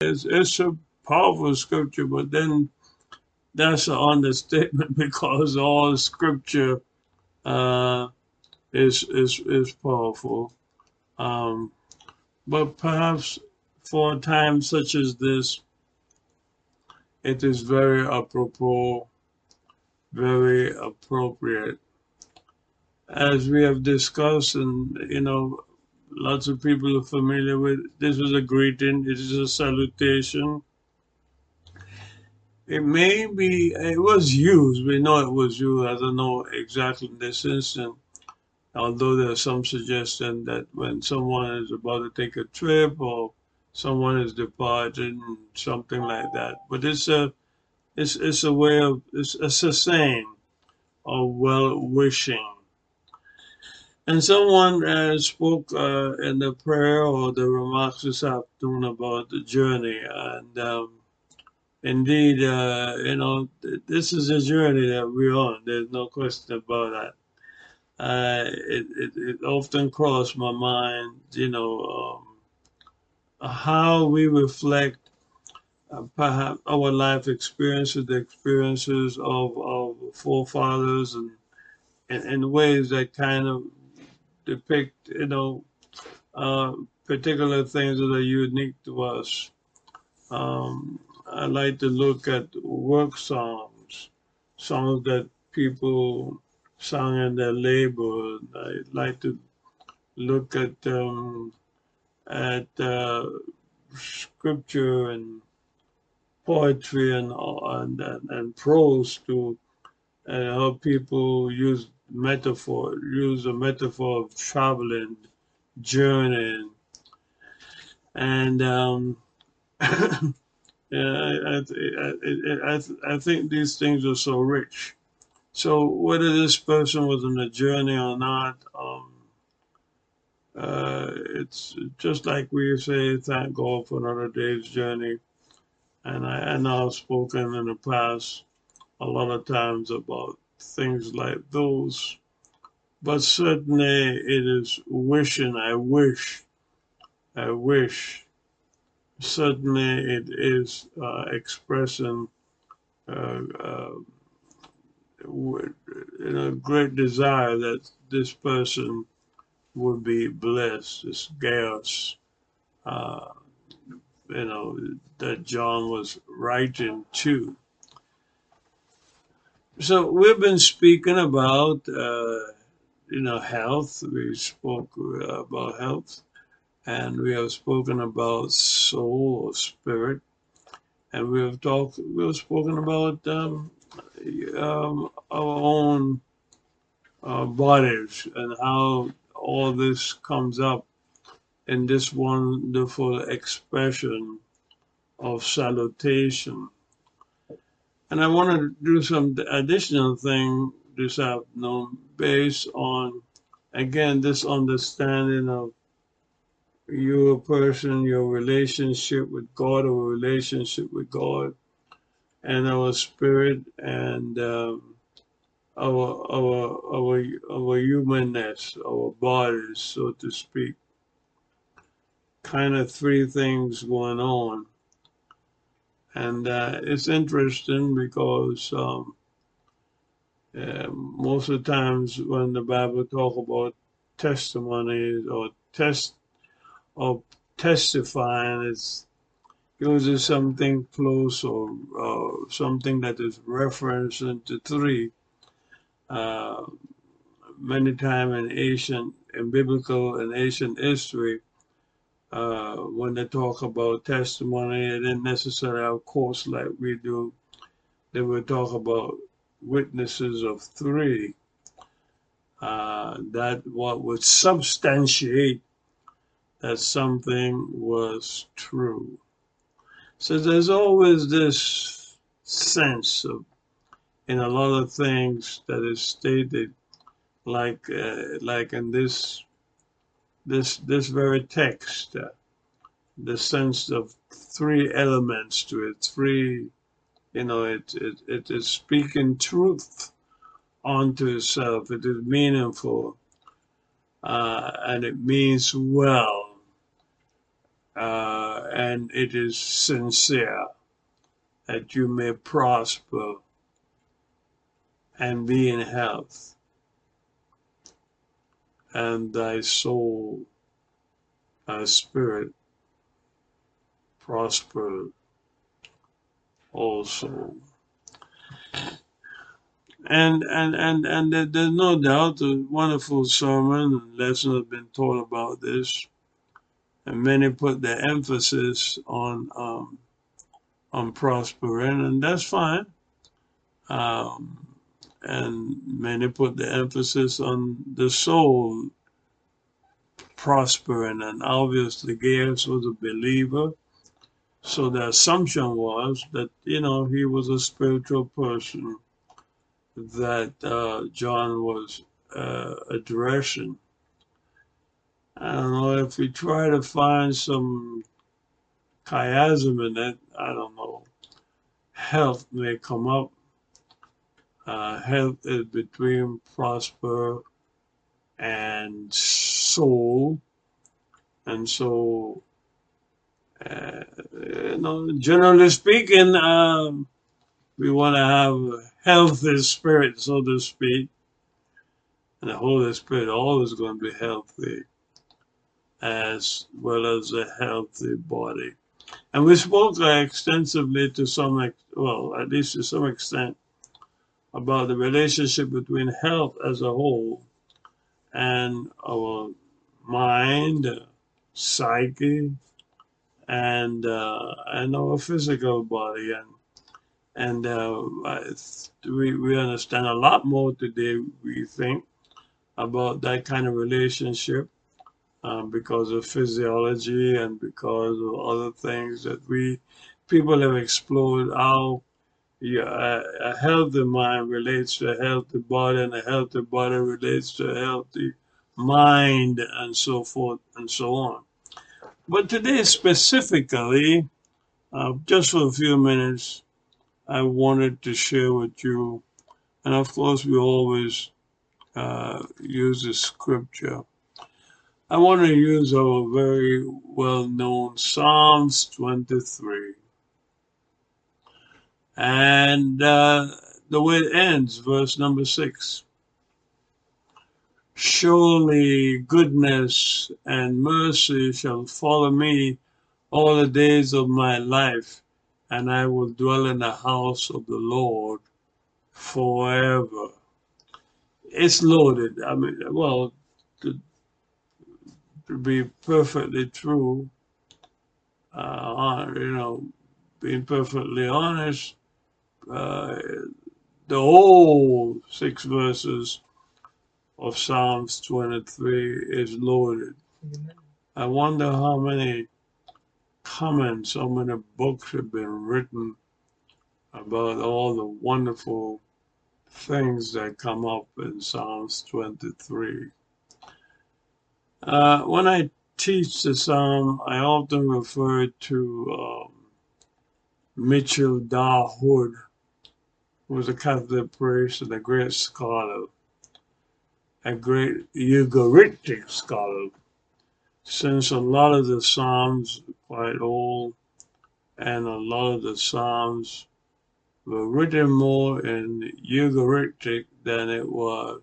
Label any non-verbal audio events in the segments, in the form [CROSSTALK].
It's, it's a powerful scripture, but then that's an understatement [LAUGHS] because all scripture uh, is is is powerful. Um, but perhaps for a time such as this, it is very apropos, very appropriate. As we have discussed, and you know, lots of people are familiar with this is a greeting, it is a salutation. It may be, it was used, we know it was used, I don't know exactly this instant, although there's some suggestion that when someone is about to take a trip or someone is departing, something like that. But it's a it's it's a way of it's, it's a saying of well wishing. And someone uh, spoke uh, in the prayer or the remarks this afternoon about the journey, and um, indeed, uh, you know, th- this is a journey that we're on. There's no question about that. Uh, it, it, it often crossed my mind, you know, um, how we reflect uh, perhaps our life experiences, the experiences of our forefathers, and in, in ways that kind of depict, you know, uh, particular things that are unique to us. Um, I like to look at work songs, songs that people sung in their labor. I like to look at um, at uh, scripture and poetry and and, and, and prose to uh, how people use metaphor, use a metaphor of traveling, journeying, and um, [COUGHS] yeah, I, I, I, I, think these things are so rich. So whether this person was on a journey or not, um, uh, it's just like we say, thank God for another day's journey. And I, I I've spoken in the past a lot of times about things like those, but certainly it is wishing, I wish, I wish. Certainly it is uh, expressing uh, uh, great desire that this person would be blessed, this Gaius, uh, you know, that John was writing to. So we've been speaking about, uh, you know, health. We spoke uh, about health, and we have spoken about soul or spirit, and we have talked. We have spoken about um, um, our own uh, bodies and how all this comes up in this wonderful expression of salutation. And I want to do some additional thing this afternoon based on, again, this understanding of you a person, your relationship with God, or relationship with God, and our spirit, and um, our our our our humanness, our bodies, so to speak. Kind of three things going on, and uh, it's interesting because um, uh, most of the times when the Bible talk about testimonies or test or testifying, it's uses something close or something that is referenced into three. Uh, many times in ancient, in biblical and ancient history, uh, when they talk about testimony, it didn't necessarily have course like we do. They would talk about witnesses of three. Uh, that what would substantiate that something was true. So there's always this sense of, in a lot of things that is stated, like uh, like in this this this very text, uh, the sense of three elements to it, three, you know, it it, it is speaking truth onto itself. It is meaningful uh, and it means well. Uh, and it is sincere, that you may prosper and be in health, and thy soul, thy spirit prosper also. And and and and there's no doubt a wonderful sermon and lesson has been taught about this, and many put their emphasis on um, on prospering, and that's fine. Um, and many put the emphasis on the soul prospering, and obviously Gaius was a believer. So the assumption was that you know he was a spiritual person that uh, John was uh, addressing. I don't know if we try to find some chiasm in it. I don't know. Health may come up. Uh, health is between prosper and soul, and so uh, you know, generally speaking, um, we want to have healthy spirit, so to speak. And the Holy Spirit always going to be healthy as well as a healthy body. And we spoke extensively to some, well, at least to some extent, about the relationship between health as a whole and our mind, psyche, and uh, and our physical body, and and uh, we, we understand a lot more today, we think, about that kind of relationship um, because of physiology and because of other things that we people have explored how yeah, a, healthy mind relates to a healthy body and a healthy body relates to a healthy mind and so forth and so on. But today specifically, uh, just for a few minutes, I wanted to share with you. And of course, we always uh, use the scripture. I want to use our very well known Psalms 23. And uh, the way it ends, verse number six. Surely goodness and mercy shall follow me all the days of my life and I will dwell in the house of the Lord forever. It's loaded. I mean, well, to, to be perfectly true, uh, you know, being perfectly honest, uh, the whole six verses of Psalms 23 is loaded. I wonder how many comments, how many books have been written about all the wonderful things that come up in Psalms 23. Uh, when I teach the psalm, I often refer to um, Mitchell Dahood, who was a Catholic priest and a great scholar, a great Ugaritic scholar since a lot of the Psalms quite old and a lot of the Psalms were written more in Ugaritic than it was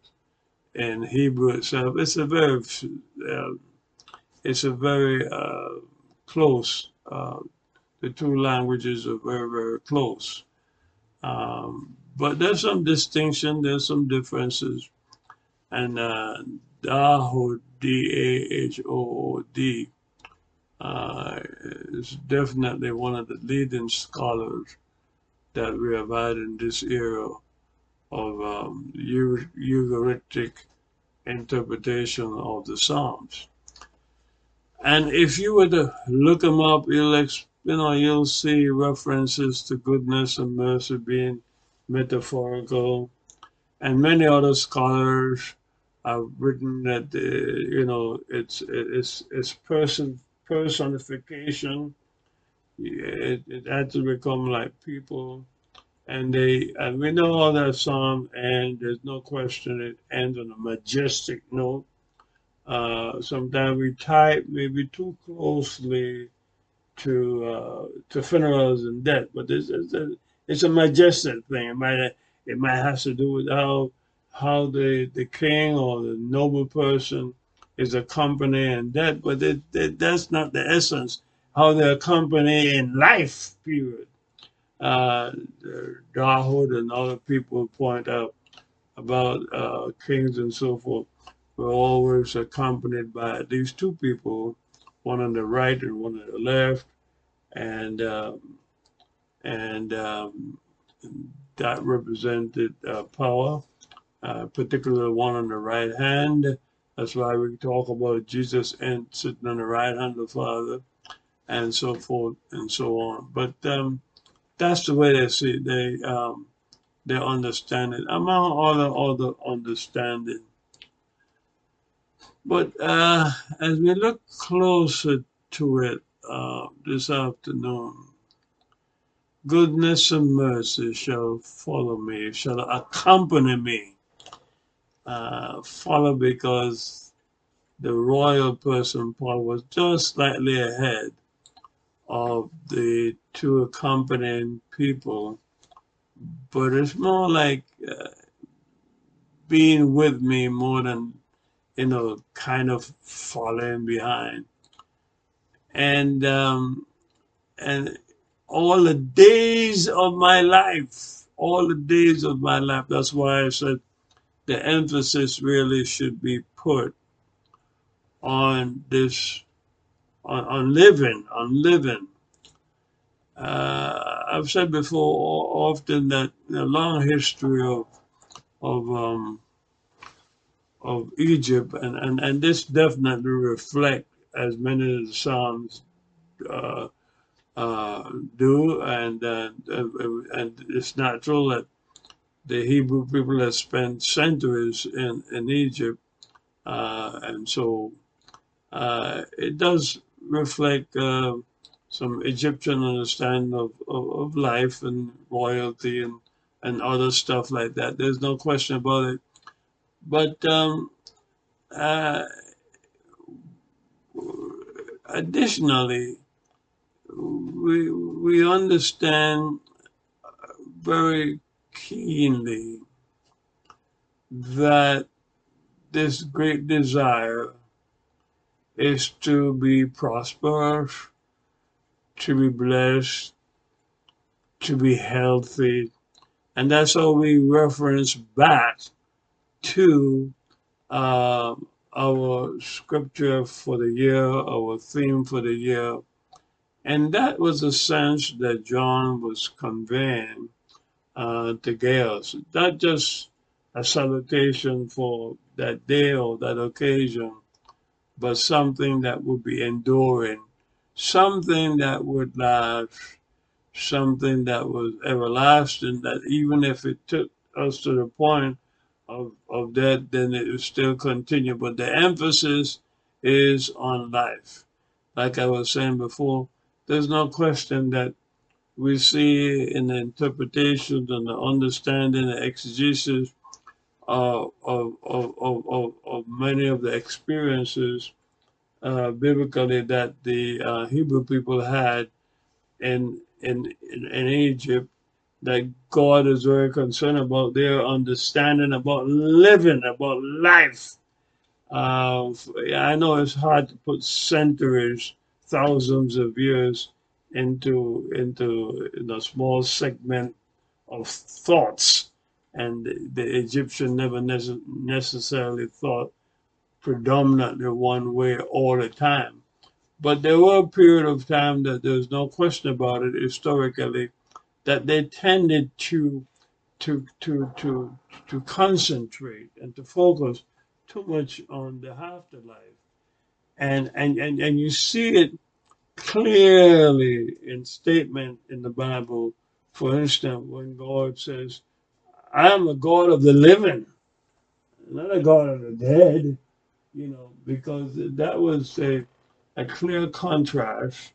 in Hebrew itself. It's a very, uh, it's a very uh, close. Uh, the two languages are very, very close. Um, but there's some distinction. There's some differences, and uh, Dahood D-A-H-O-O-D, uh, is definitely one of the leading scholars that we have had in this era of um, Ugaritic interpretation of the Psalms. And if you were to look him up, you'll you know you'll see references to goodness and mercy being metaphorical, and many other scholars I've written that uh, you know it's it's it's person personification. It, it had to become like people, and they and we know all that song, and there's no question it ends on a majestic note. Uh, sometimes we type maybe too closely to uh, to funerals and death, but it's, it's, a, it's a majestic thing. It might it might have to do with how how the the king or the noble person is accompanying in death, but it, it, that's not the essence. How they accompany in life, period. Uh, Dahood and other people point out about uh, kings and so forth were always accompanied by these two people, one on the right and one on the left, and um, and um, that represented uh, power, uh, particularly one on the right hand. That's why we talk about Jesus and sitting on the right hand of the Father, and so forth and so on. But um, that's the way they see it. They um, they understand it among other other understanding. But uh, as we look closer to it uh, this afternoon, goodness and mercy shall follow me, shall accompany me. Uh, follow because the royal person Paul was just slightly ahead of the two accompanying people, but it's more like uh, being with me more than, you know, kind of falling behind. And, um, and all the days of my life, all the days of my life. That's why I said the emphasis really should be put on this on, on living, on living. Uh, I've said before often that the long history of of um, of Egypt, and, and, and this definitely reflect as many of the Psalms uh, uh, do, and uh, and it's natural that the Hebrew people have spent centuries in in Egypt, uh, and so uh, it does reflect uh, some Egyptian understanding of, of, of, life and royalty and, and other stuff like that. There's no question about it. But um, uh, additionally, we, we understand very keenly that this great desire is to be prosperous, to be blessed, to be healthy. And that's how we reference back to uh, our scripture for the year, our theme for the year. And that was the sense that John was conveying uh, to Gaius. Not just a salutation for that day or that occasion, but something that would be enduring, something that would last, something that was everlasting, that even if it took us to the point of, of that, then it would still continue. But the emphasis is on life. Like I was saying before, there's no question that we see in the interpretations and the understanding, the exegesis of, of, of, of, of many of the experiences uh, biblically that the uh, Hebrew people had in, in, in Egypt that God is very concerned about their understanding about living, about life. Uh, I know it's hard to put centuries, thousands of years into into in a small segment of thoughts and the Egyptian never nece- necessarily thought predominantly one way all the time. But there were a period of time that there's no question about it historically that they tended to to to to to concentrate and to focus too much on the afterlife. And and, and, and you see it clearly in statement in the Bible, for instance, when God says, I am a God of the living, not a God of the dead, you know, because that was a, a clear contrast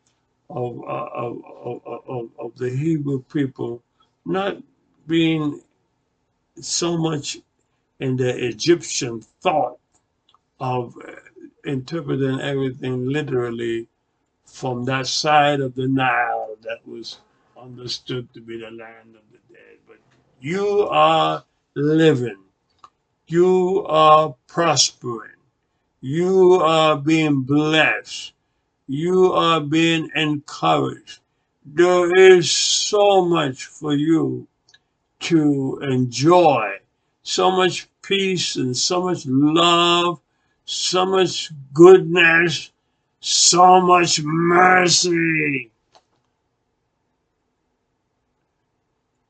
of, uh, of, of, of, of the Hebrew people not being so much in the Egyptian thought of interpreting everything literally from that side of the Nile that was understood to be the land of the dead. But you are living. You are prospering. You are being blessed. You are being encouraged. There is so much for you to enjoy. So much peace and so much love, so much goodness, so much mercy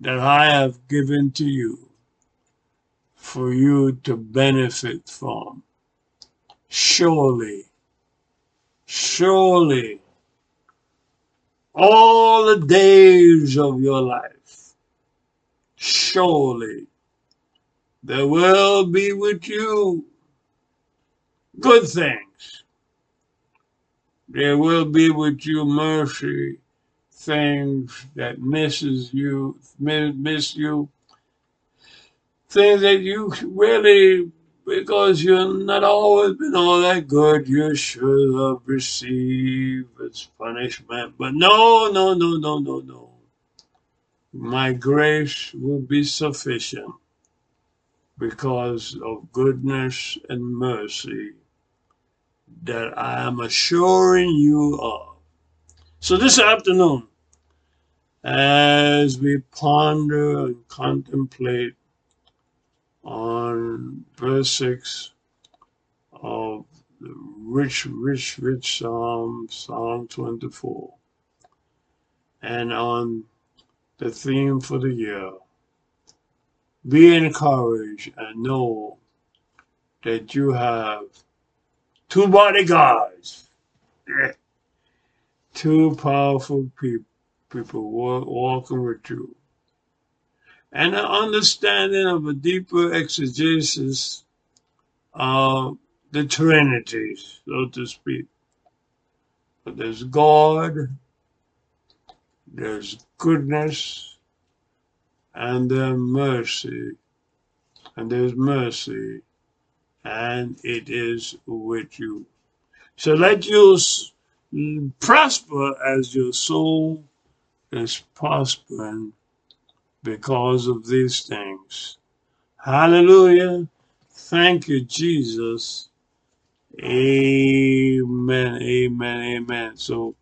that I have given to you for you to benefit from. Surely, surely, all the days of your life, surely, there will be with you good things. There will be with you mercy, things that misses you, miss you, things that you really, because you've not always been all that good, you should have received its punishment. But no, no, no, no, no, no. My grace will be sufficient because of goodness and mercy that I am assuring you of. So this afternoon, as we ponder and contemplate on verse 6 of the rich, rich, rich Psalm, Psalm 24, and on the theme for the year, be encouraged and know that you have two bodyguards, [LAUGHS] two powerful people, people walking with you. And an understanding of a deeper exegesis of the Trinity, so to speak. But there's God, there's goodness, and their mercy, and there's mercy, and it is with you. So let you prosper as your soul is prospering because of these things. Hallelujah. Thank you, Jesus. Amen, amen, amen. So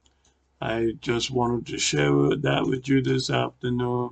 I just wanted to share that with you this afternoon.